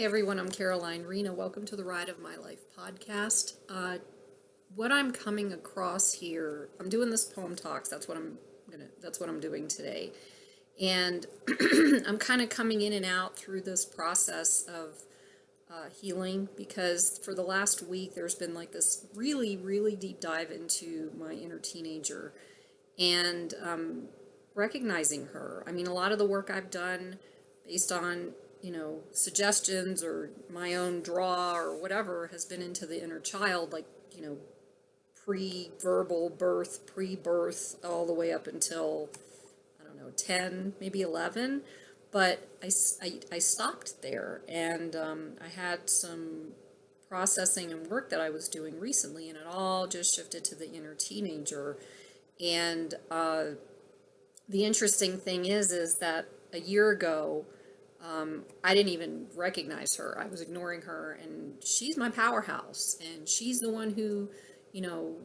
Hey everyone, I'm Caroline Rena. Welcome to the Ride of My Life podcast. Uh, what I'm coming across here, I'm doing this poem talks. That's what I'm gonna. That's what I'm doing today, and I'm kind of coming in and out through this process of uh, healing because for the last week there's been like this really, really deep dive into my inner teenager, and um, recognizing her. I mean, a lot of the work I've done based on you know, suggestions or my own draw or whatever has been into the inner child, like, you know, pre verbal birth, pre birth, all the way up until, I don't know, 10, maybe 11. But I, I, I stopped there and um, I had some processing and work that I was doing recently, and it all just shifted to the inner teenager. And uh, the interesting thing is, is that a year ago, um, I didn't even recognize her. I was ignoring her, and she's my powerhouse, and she's the one who, you know,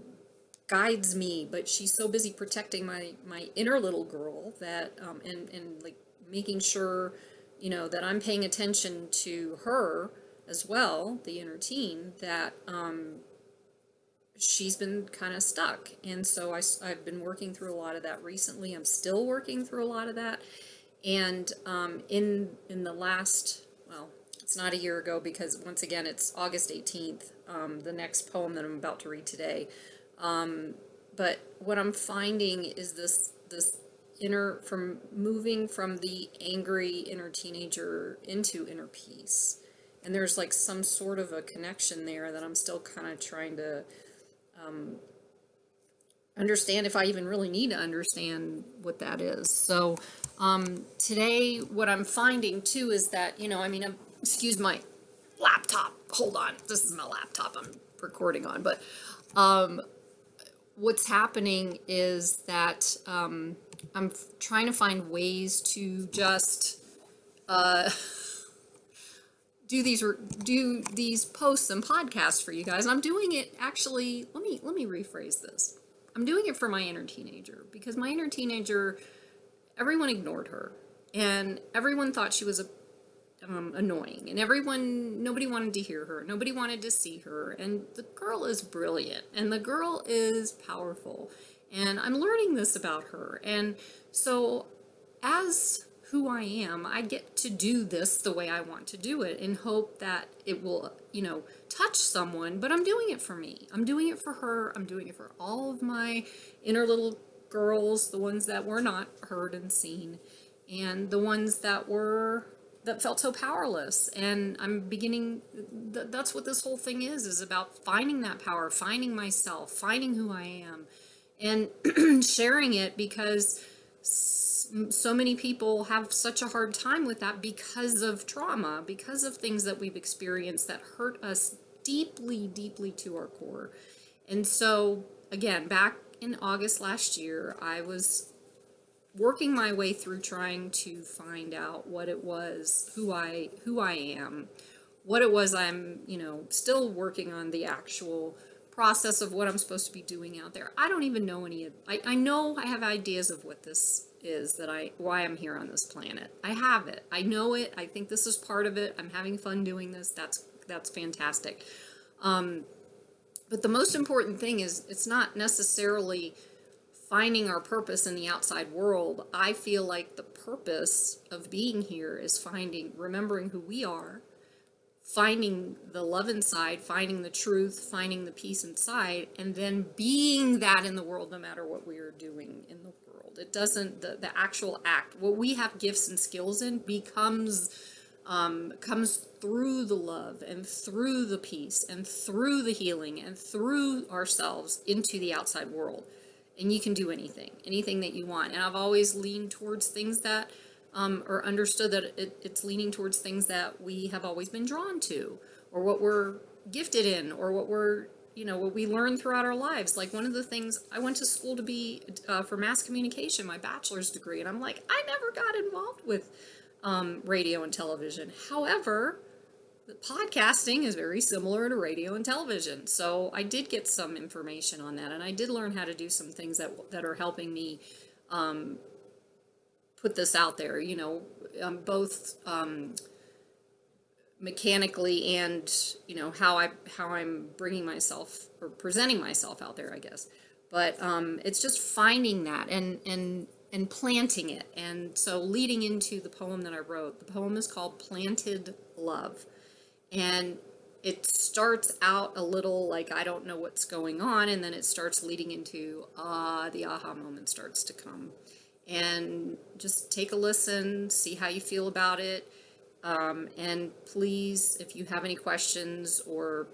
guides me. But she's so busy protecting my my inner little girl that, um, and and like making sure, you know, that I'm paying attention to her as well, the inner teen, that um, she's been kind of stuck. And so I, I've been working through a lot of that recently. I'm still working through a lot of that. And um, in in the last, well, it's not a year ago because once again it's August 18th, um, the next poem that I'm about to read today. Um, but what I'm finding is this this inner from moving from the angry inner teenager into inner peace. And there's like some sort of a connection there that I'm still kind of trying to um, understand if I even really need to understand what that is. So um, today, what I'm finding too is that, you know, I mean, I'm, excuse my laptop. Hold on. This is my laptop I'm recording on. But um, what's happening is that um, I'm trying to find ways to just uh, do these do these posts and podcasts for you guys. And I'm doing it actually. Let me let me rephrase this. I'm doing it for my inner teenager because my inner teenager everyone ignored her and everyone thought she was a, um, annoying and everyone nobody wanted to hear her nobody wanted to see her and the girl is brilliant and the girl is powerful and i'm learning this about her and so as who i am i get to do this the way i want to do it in hope that it will you know touch someone but i'm doing it for me i'm doing it for her i'm doing it for all of my inner little girls, the ones that were not heard and seen, and the ones that were that felt so powerless. And I'm beginning. Th- that's what this whole thing is: is about finding that power, finding myself, finding who I am, and sharing it because so many people have such a hard time with that because of trauma, because of things that we've experienced that hurt us deeply, deeply to our core. And so, again, back in August last year, I was working my way through trying to find out what it was, who I who I am, what it was I'm, you know, still working on the actual process of what I'm supposed to be doing out there. I don't even know any of I, I know I have ideas of what this is that I why I'm here on this planet. I have it. I know it. I think this is part of it. I'm having fun doing this. That's that's fantastic. Um, but the most important thing is it's not necessarily finding our purpose in the outside world. I feel like the purpose of being here is finding, remembering who we are, finding the love inside, finding the truth, finding the peace inside, and then being that in the world no matter what we are doing in the world. It doesn't, the, the actual act, what we have gifts and skills in becomes um, comes through the love and through the peace and through the healing and through ourselves into the outside world. And you can do anything, anything that you want. And I've always leaned towards things that, um, or understood that it, it's leaning towards things that we have always been drawn to, or what we're gifted in, or what we're, you know, what we learn throughout our lives. Like one of the things, I went to school to be uh, for mass communication, my bachelor's degree, and I'm like, I never got involved with um, radio and television. However, podcasting is very similar to radio and television. So I did get some information on that, and I did learn how to do some things that that are helping me um, put this out there. You know, um, both um, mechanically and you know how I how I'm bringing myself or presenting myself out there, I guess. But um, it's just finding that and and and planting it. And so leading into the poem that I wrote, the poem is called Planted Love. And it starts out a little like I don't know what's going on, and then it starts leading into ah, uh, the aha moment starts to come. And just take a listen, see how you feel about it. Um, and please, if you have any questions or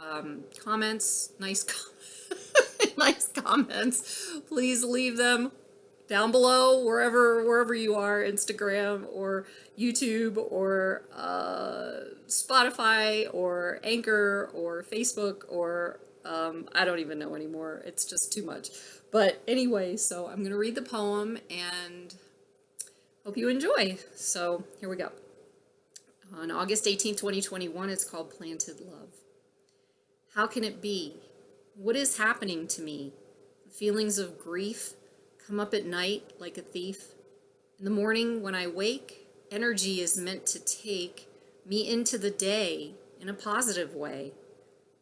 um, comments, nice, com- nice comments, please leave them down below wherever wherever you are instagram or youtube or uh, spotify or anchor or facebook or um, i don't even know anymore it's just too much but anyway so i'm going to read the poem and hope you enjoy so here we go on august 18 2021 it's called planted love how can it be what is happening to me feelings of grief come up at night like a thief. In the morning, when I wake, energy is meant to take me into the day in a positive way.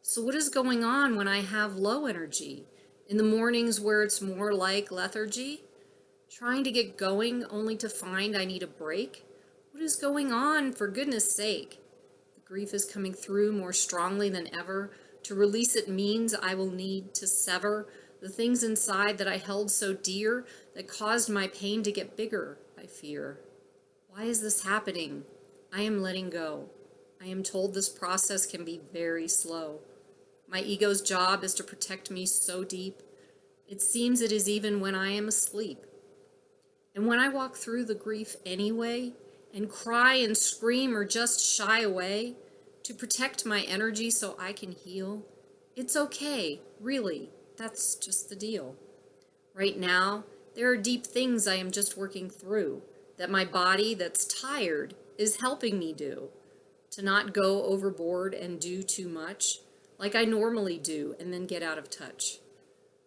So, what is going on when I have low energy? In the mornings, where it's more like lethargy? Trying to get going only to find I need a break? What is going on, for goodness sake? The grief is coming through more strongly than ever. To release it means I will need to sever the things inside that I held so dear that caused my pain to get bigger, I fear. Why is this happening? I am letting go. I am told this process can be very slow. My ego's job is to protect me so deep. It seems it is even when I am asleep. And when I walk through the grief anyway, and cry and scream or just shy away to protect my energy so I can heal, it's okay, really. That's just the deal. Right now, there are deep things I am just working through that my body that's tired is helping me do. To not go overboard and do too much like I normally do and then get out of touch.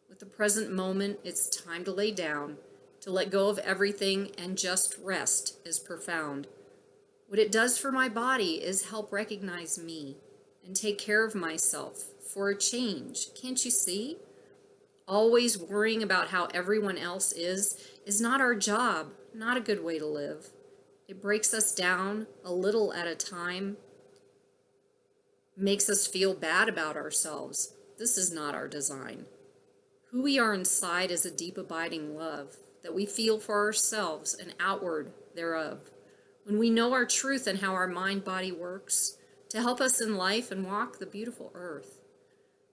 With the present moment, it's time to lay down, to let go of everything and just rest is profound. What it does for my body is help recognize me and take care of myself for a change. Can't you see? always worrying about how everyone else is is not our job, not a good way to live. It breaks us down a little at a time, makes us feel bad about ourselves. This is not our design. Who we are inside is a deep, abiding love that we feel for ourselves and outward thereof. When we know our truth and how our mind body works to help us in life and walk the beautiful earth.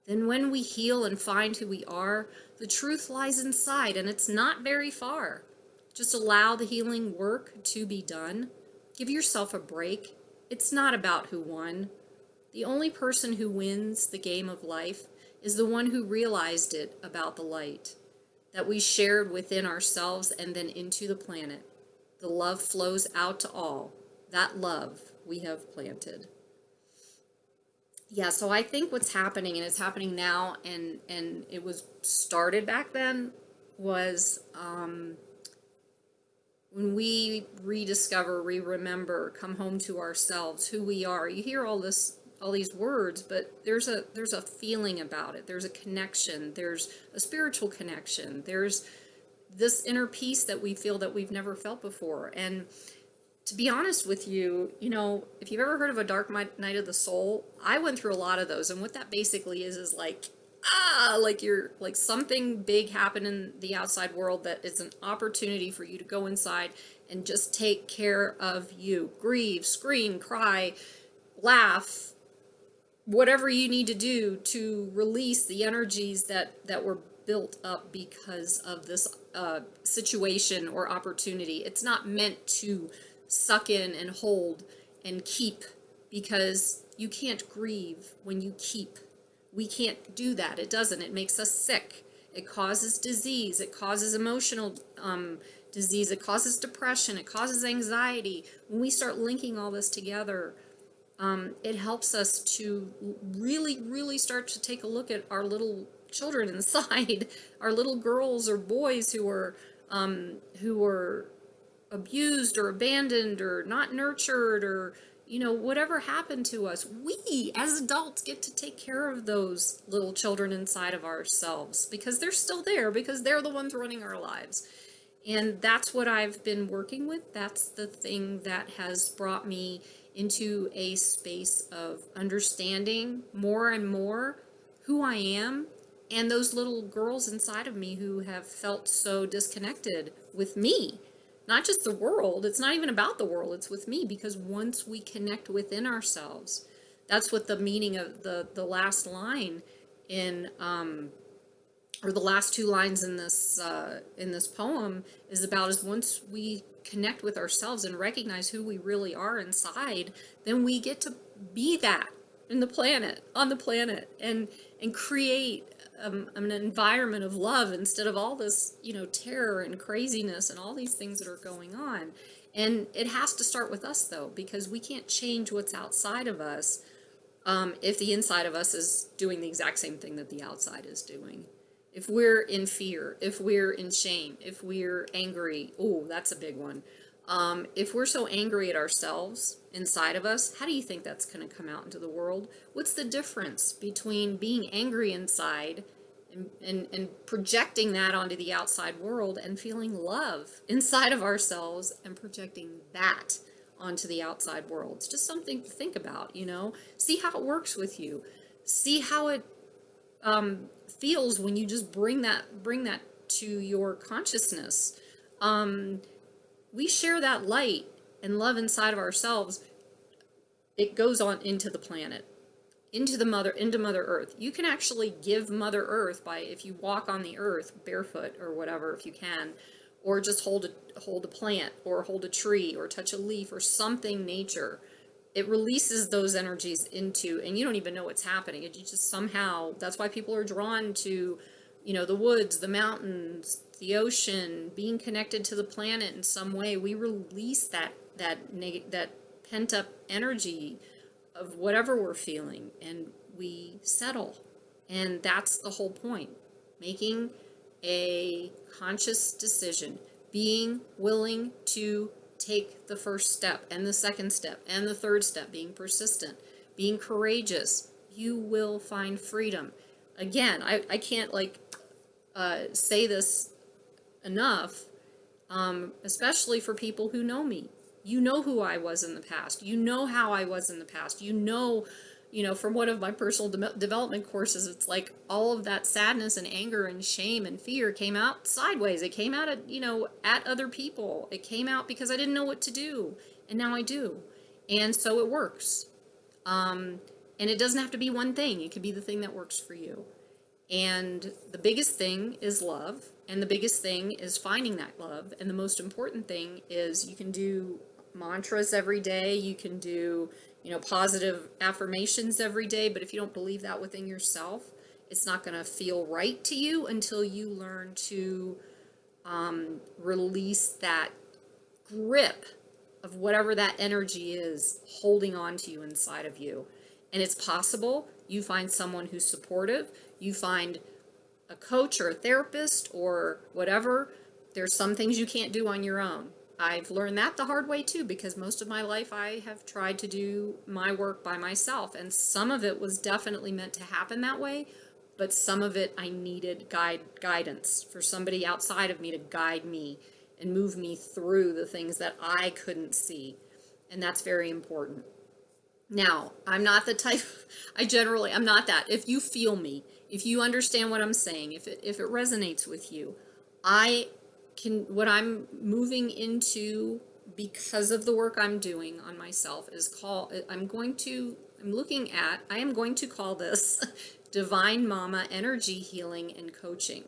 Then, when we heal and find who we are, the truth lies inside and it's not very far. Just allow the healing work to be done. Give yourself a break. It's not about who won. The only person who wins the game of life is the one who realized it about the light that we shared within ourselves and then into the planet. The love flows out to all. That love we have planted yeah so i think what's happening and it's happening now and and it was started back then was um when we rediscover re-remember come home to ourselves who we are you hear all this all these words but there's a there's a feeling about it there's a connection there's a spiritual connection there's this inner peace that we feel that we've never felt before and to be honest with you, you know, if you've ever heard of a dark night of the soul, I went through a lot of those. And what that basically is, is like, ah, like you're like something big happened in the outside world that is an opportunity for you to go inside and just take care of you. Grieve, scream, cry, laugh, whatever you need to do to release the energies that, that were built up because of this uh, situation or opportunity. It's not meant to suck in and hold and keep because you can't grieve when you keep. We can't do that. It doesn't. It makes us sick. It causes disease. It causes emotional um, disease. It causes depression. It causes anxiety. When we start linking all this together, um, it helps us to really, really start to take a look at our little children inside, our little girls or boys who are um, who are abused or abandoned or not nurtured or you know, whatever happened to us, we as adults get to take care of those little children inside of ourselves because they're still there, because they're the ones running our lives. And that's what I've been working with. That's the thing that has brought me into a space of understanding more and more who I am and those little girls inside of me who have felt so disconnected with me. Not just the world it's not even about the world it's with me because once we connect within ourselves that's what the meaning of the the last line in um or the last two lines in this uh, in this poem is about is once we connect with ourselves and recognize who we really are inside then we get to be that in the planet on the planet and and create um, an environment of love instead of all this, you know, terror and craziness and all these things that are going on. And it has to start with us though, because we can't change what's outside of us um, if the inside of us is doing the exact same thing that the outside is doing. If we're in fear, if we're in shame, if we're angry, oh, that's a big one. Um, if we're so angry at ourselves inside of us, how do you think that's going to come out into the world? What's the difference between being angry inside and, and, and projecting that onto the outside world and feeling love inside of ourselves and projecting that onto the outside world? It's just something to think about, you know? See how it works with you. See how it um, feels when you just bring that bring that to your consciousness. Um, we share that light and love inside of ourselves, it goes on into the planet, into the mother, into Mother Earth. You can actually give Mother Earth by if you walk on the earth barefoot or whatever, if you can, or just hold a hold a plant or hold a tree or touch a leaf or something nature. It releases those energies into, and you don't even know what's happening. It just somehow. That's why people are drawn to, you know, the woods, the mountains, the ocean, being connected to the planet in some way, we release that that neg- that pent up energy of whatever we're feeling and we settle. And that's the whole point. Making a conscious decision, being willing to take the first step and the second step and the third step, being persistent, being courageous, you will find freedom. Again, I, I can't like uh, say this enough, um, especially for people who know me. You know who I was in the past. You know how I was in the past. You know, you know, from one of my personal de- development courses, it's like all of that sadness and anger and shame and fear came out sideways. It came out at, you know, at other people. It came out because I didn't know what to do. And now I do. And so it works. Um, and it doesn't have to be one thing, it could be the thing that works for you. And the biggest thing is love. And the biggest thing is finding that love. And the most important thing is you can do mantras every day. You can do, you know, positive affirmations every day. But if you don't believe that within yourself, it's not going to feel right to you until you learn to um, release that grip of whatever that energy is holding on to you inside of you. And it's possible you find someone who's supportive, you find a coach or a therapist or whatever, there's some things you can't do on your own. I've learned that the hard way too because most of my life I have tried to do my work by myself and some of it was definitely meant to happen that way, but some of it I needed guide guidance for somebody outside of me to guide me and move me through the things that I couldn't see. And that's very important. Now, I'm not the type, I generally, I'm not that. If you feel me, if you understand what I'm saying, if it, if it resonates with you, I can, what I'm moving into because of the work I'm doing on myself is call, I'm going to, I'm looking at, I am going to call this Divine Mama Energy Healing and Coaching.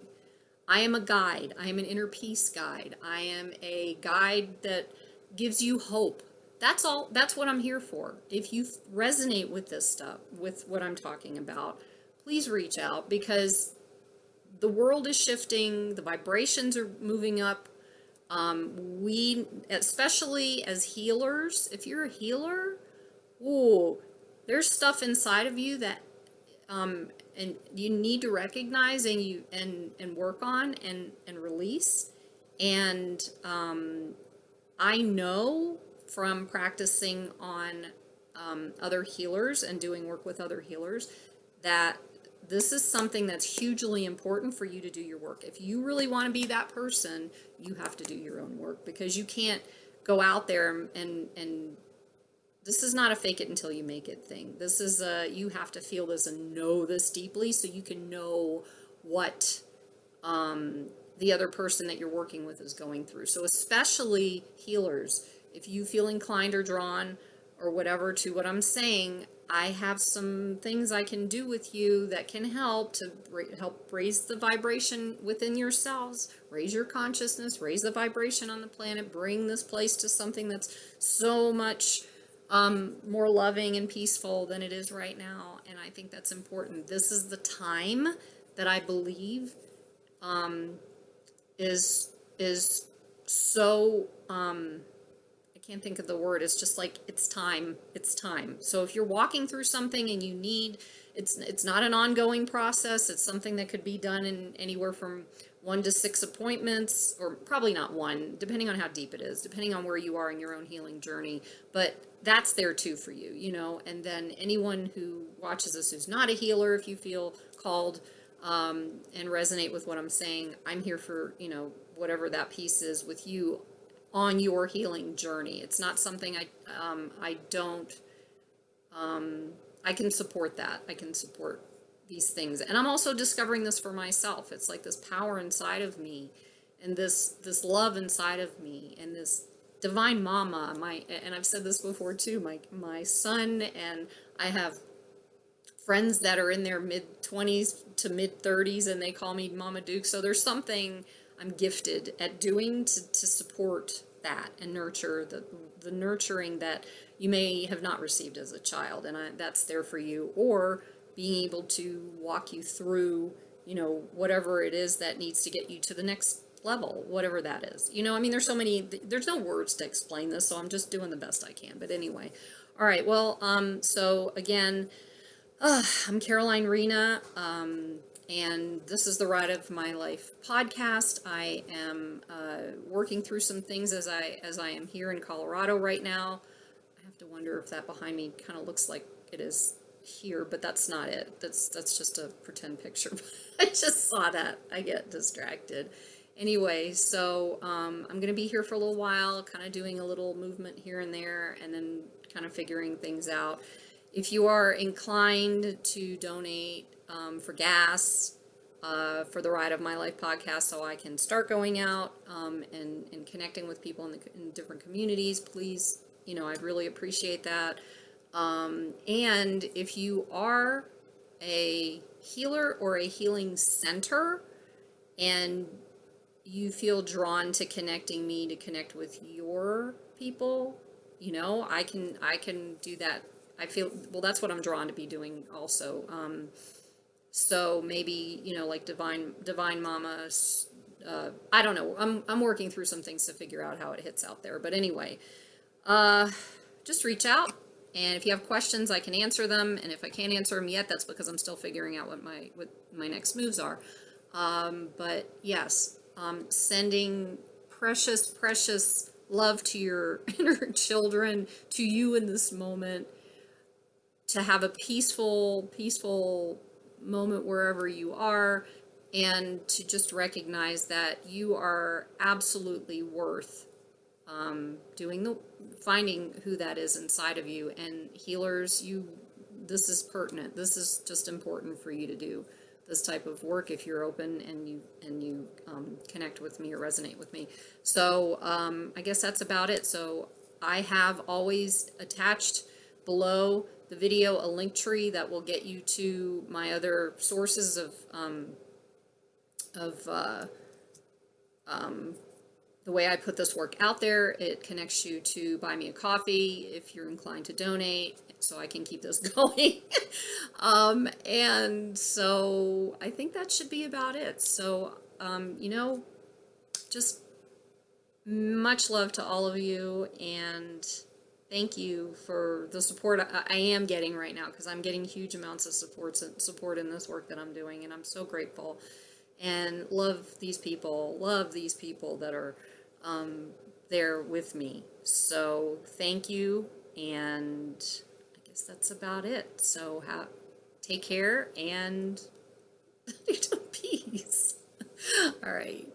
I am a guide. I am an inner peace guide. I am a guide that gives you hope that's all that's what i'm here for if you resonate with this stuff with what i'm talking about please reach out because the world is shifting the vibrations are moving up. Um, we especially as healers if you're a healer ooh there's stuff inside of you that um, and you need to recognize and you and and work on and and release. And um, i know from practicing on um, other healers and doing work with other healers, that this is something that's hugely important for you to do your work. If you really want to be that person, you have to do your own work because you can't go out there and and this is not a fake it until you make it thing. This is a you have to feel this and know this deeply so you can know what um, the other person that you're working with is going through. So especially healers, if you feel inclined or drawn or whatever to what I'm saying, I have some things I can do with you that can help to help raise the vibration within yourselves, raise your consciousness, raise the vibration on the planet, bring this place to something that's so much um, more loving and peaceful than it is right now. And I think that's important. This is the time that I believe um, is is so um, can't think of the word. It's just like it's time. It's time. So if you're walking through something and you need it's it's not an ongoing process. It's something that could be done in anywhere from one to six appointments, or probably not one, depending on how deep it is, depending on where you are in your own healing journey. But that's there too for you, you know. And then anyone who watches this who's not a healer, if you feel called um, and resonate with what I'm saying, I'm here for, you know, whatever that piece is with you on your healing journey. It's not something I um, I don't um, I can support that. I can support these things, and I'm also discovering this for myself. It's like this power inside of me, and this this love inside of me, and this divine mama. My and I've said this before too. My my son and I have friends that are in their mid 20s to mid 30s and they call me Mama Duke. So there's something I'm gifted at doing to, to support that and nurture the, the nurturing that you may have not received as a child. And I, that's there for you. Or being able to walk you through, you know, whatever it is that needs to get you to the next level, whatever that is. You know, I mean, there's so many, there's no words to explain this, so I'm just doing the best I can. But anyway, all right, well, um, so again, uh, I'm Caroline Rena, um, and this is the Ride of My Life podcast. I am uh, working through some things as I as I am here in Colorado right now. I have to wonder if that behind me kind of looks like it is here, but that's not it. That's that's just a pretend picture. I just saw that. I get distracted. Anyway, so um, I'm going to be here for a little while, kind of doing a little movement here and there, and then kind of figuring things out. If you are inclined to donate um, for gas uh, for the Ride of My Life podcast, so I can start going out um, and, and connecting with people in, the, in different communities, please, you know, I'd really appreciate that. Um, and if you are a healer or a healing center and you feel drawn to connecting me to connect with your people, you know, I can I can do that I feel well. That's what I'm drawn to be doing also. Um, so maybe you know, like divine divine mama. Uh, I don't know. I'm I'm working through some things to figure out how it hits out there. But anyway, uh, just reach out, and if you have questions, I can answer them. And if I can't answer them yet, that's because I'm still figuring out what my what my next moves are. Um, but yes, um, sending precious, precious love to your inner children, to you in this moment to have a peaceful, peaceful moment wherever you are, and to just recognize that you are absolutely worth um, doing the finding who that is inside of you. And healers, you this is pertinent. This is just important for you to do this type of work if you're open and you and you um, connect with me or resonate with me. So um, I guess that's about it. So I have always attached below the video a link tree that will get you to my other sources of um, of uh, um, the way I put this work out there. It connects you to buy me a coffee if you're inclined to donate, so I can keep this going. um, and so I think that should be about it. So um, you know, just much love to all of you and thank you for the support I, am getting right now because I'm getting huge amounts of support support in this work that I'm doing, and I'm so grateful and love these people, love these people that are um, there with me. So thank you, and I guess that's about it. So take care and peace. All right.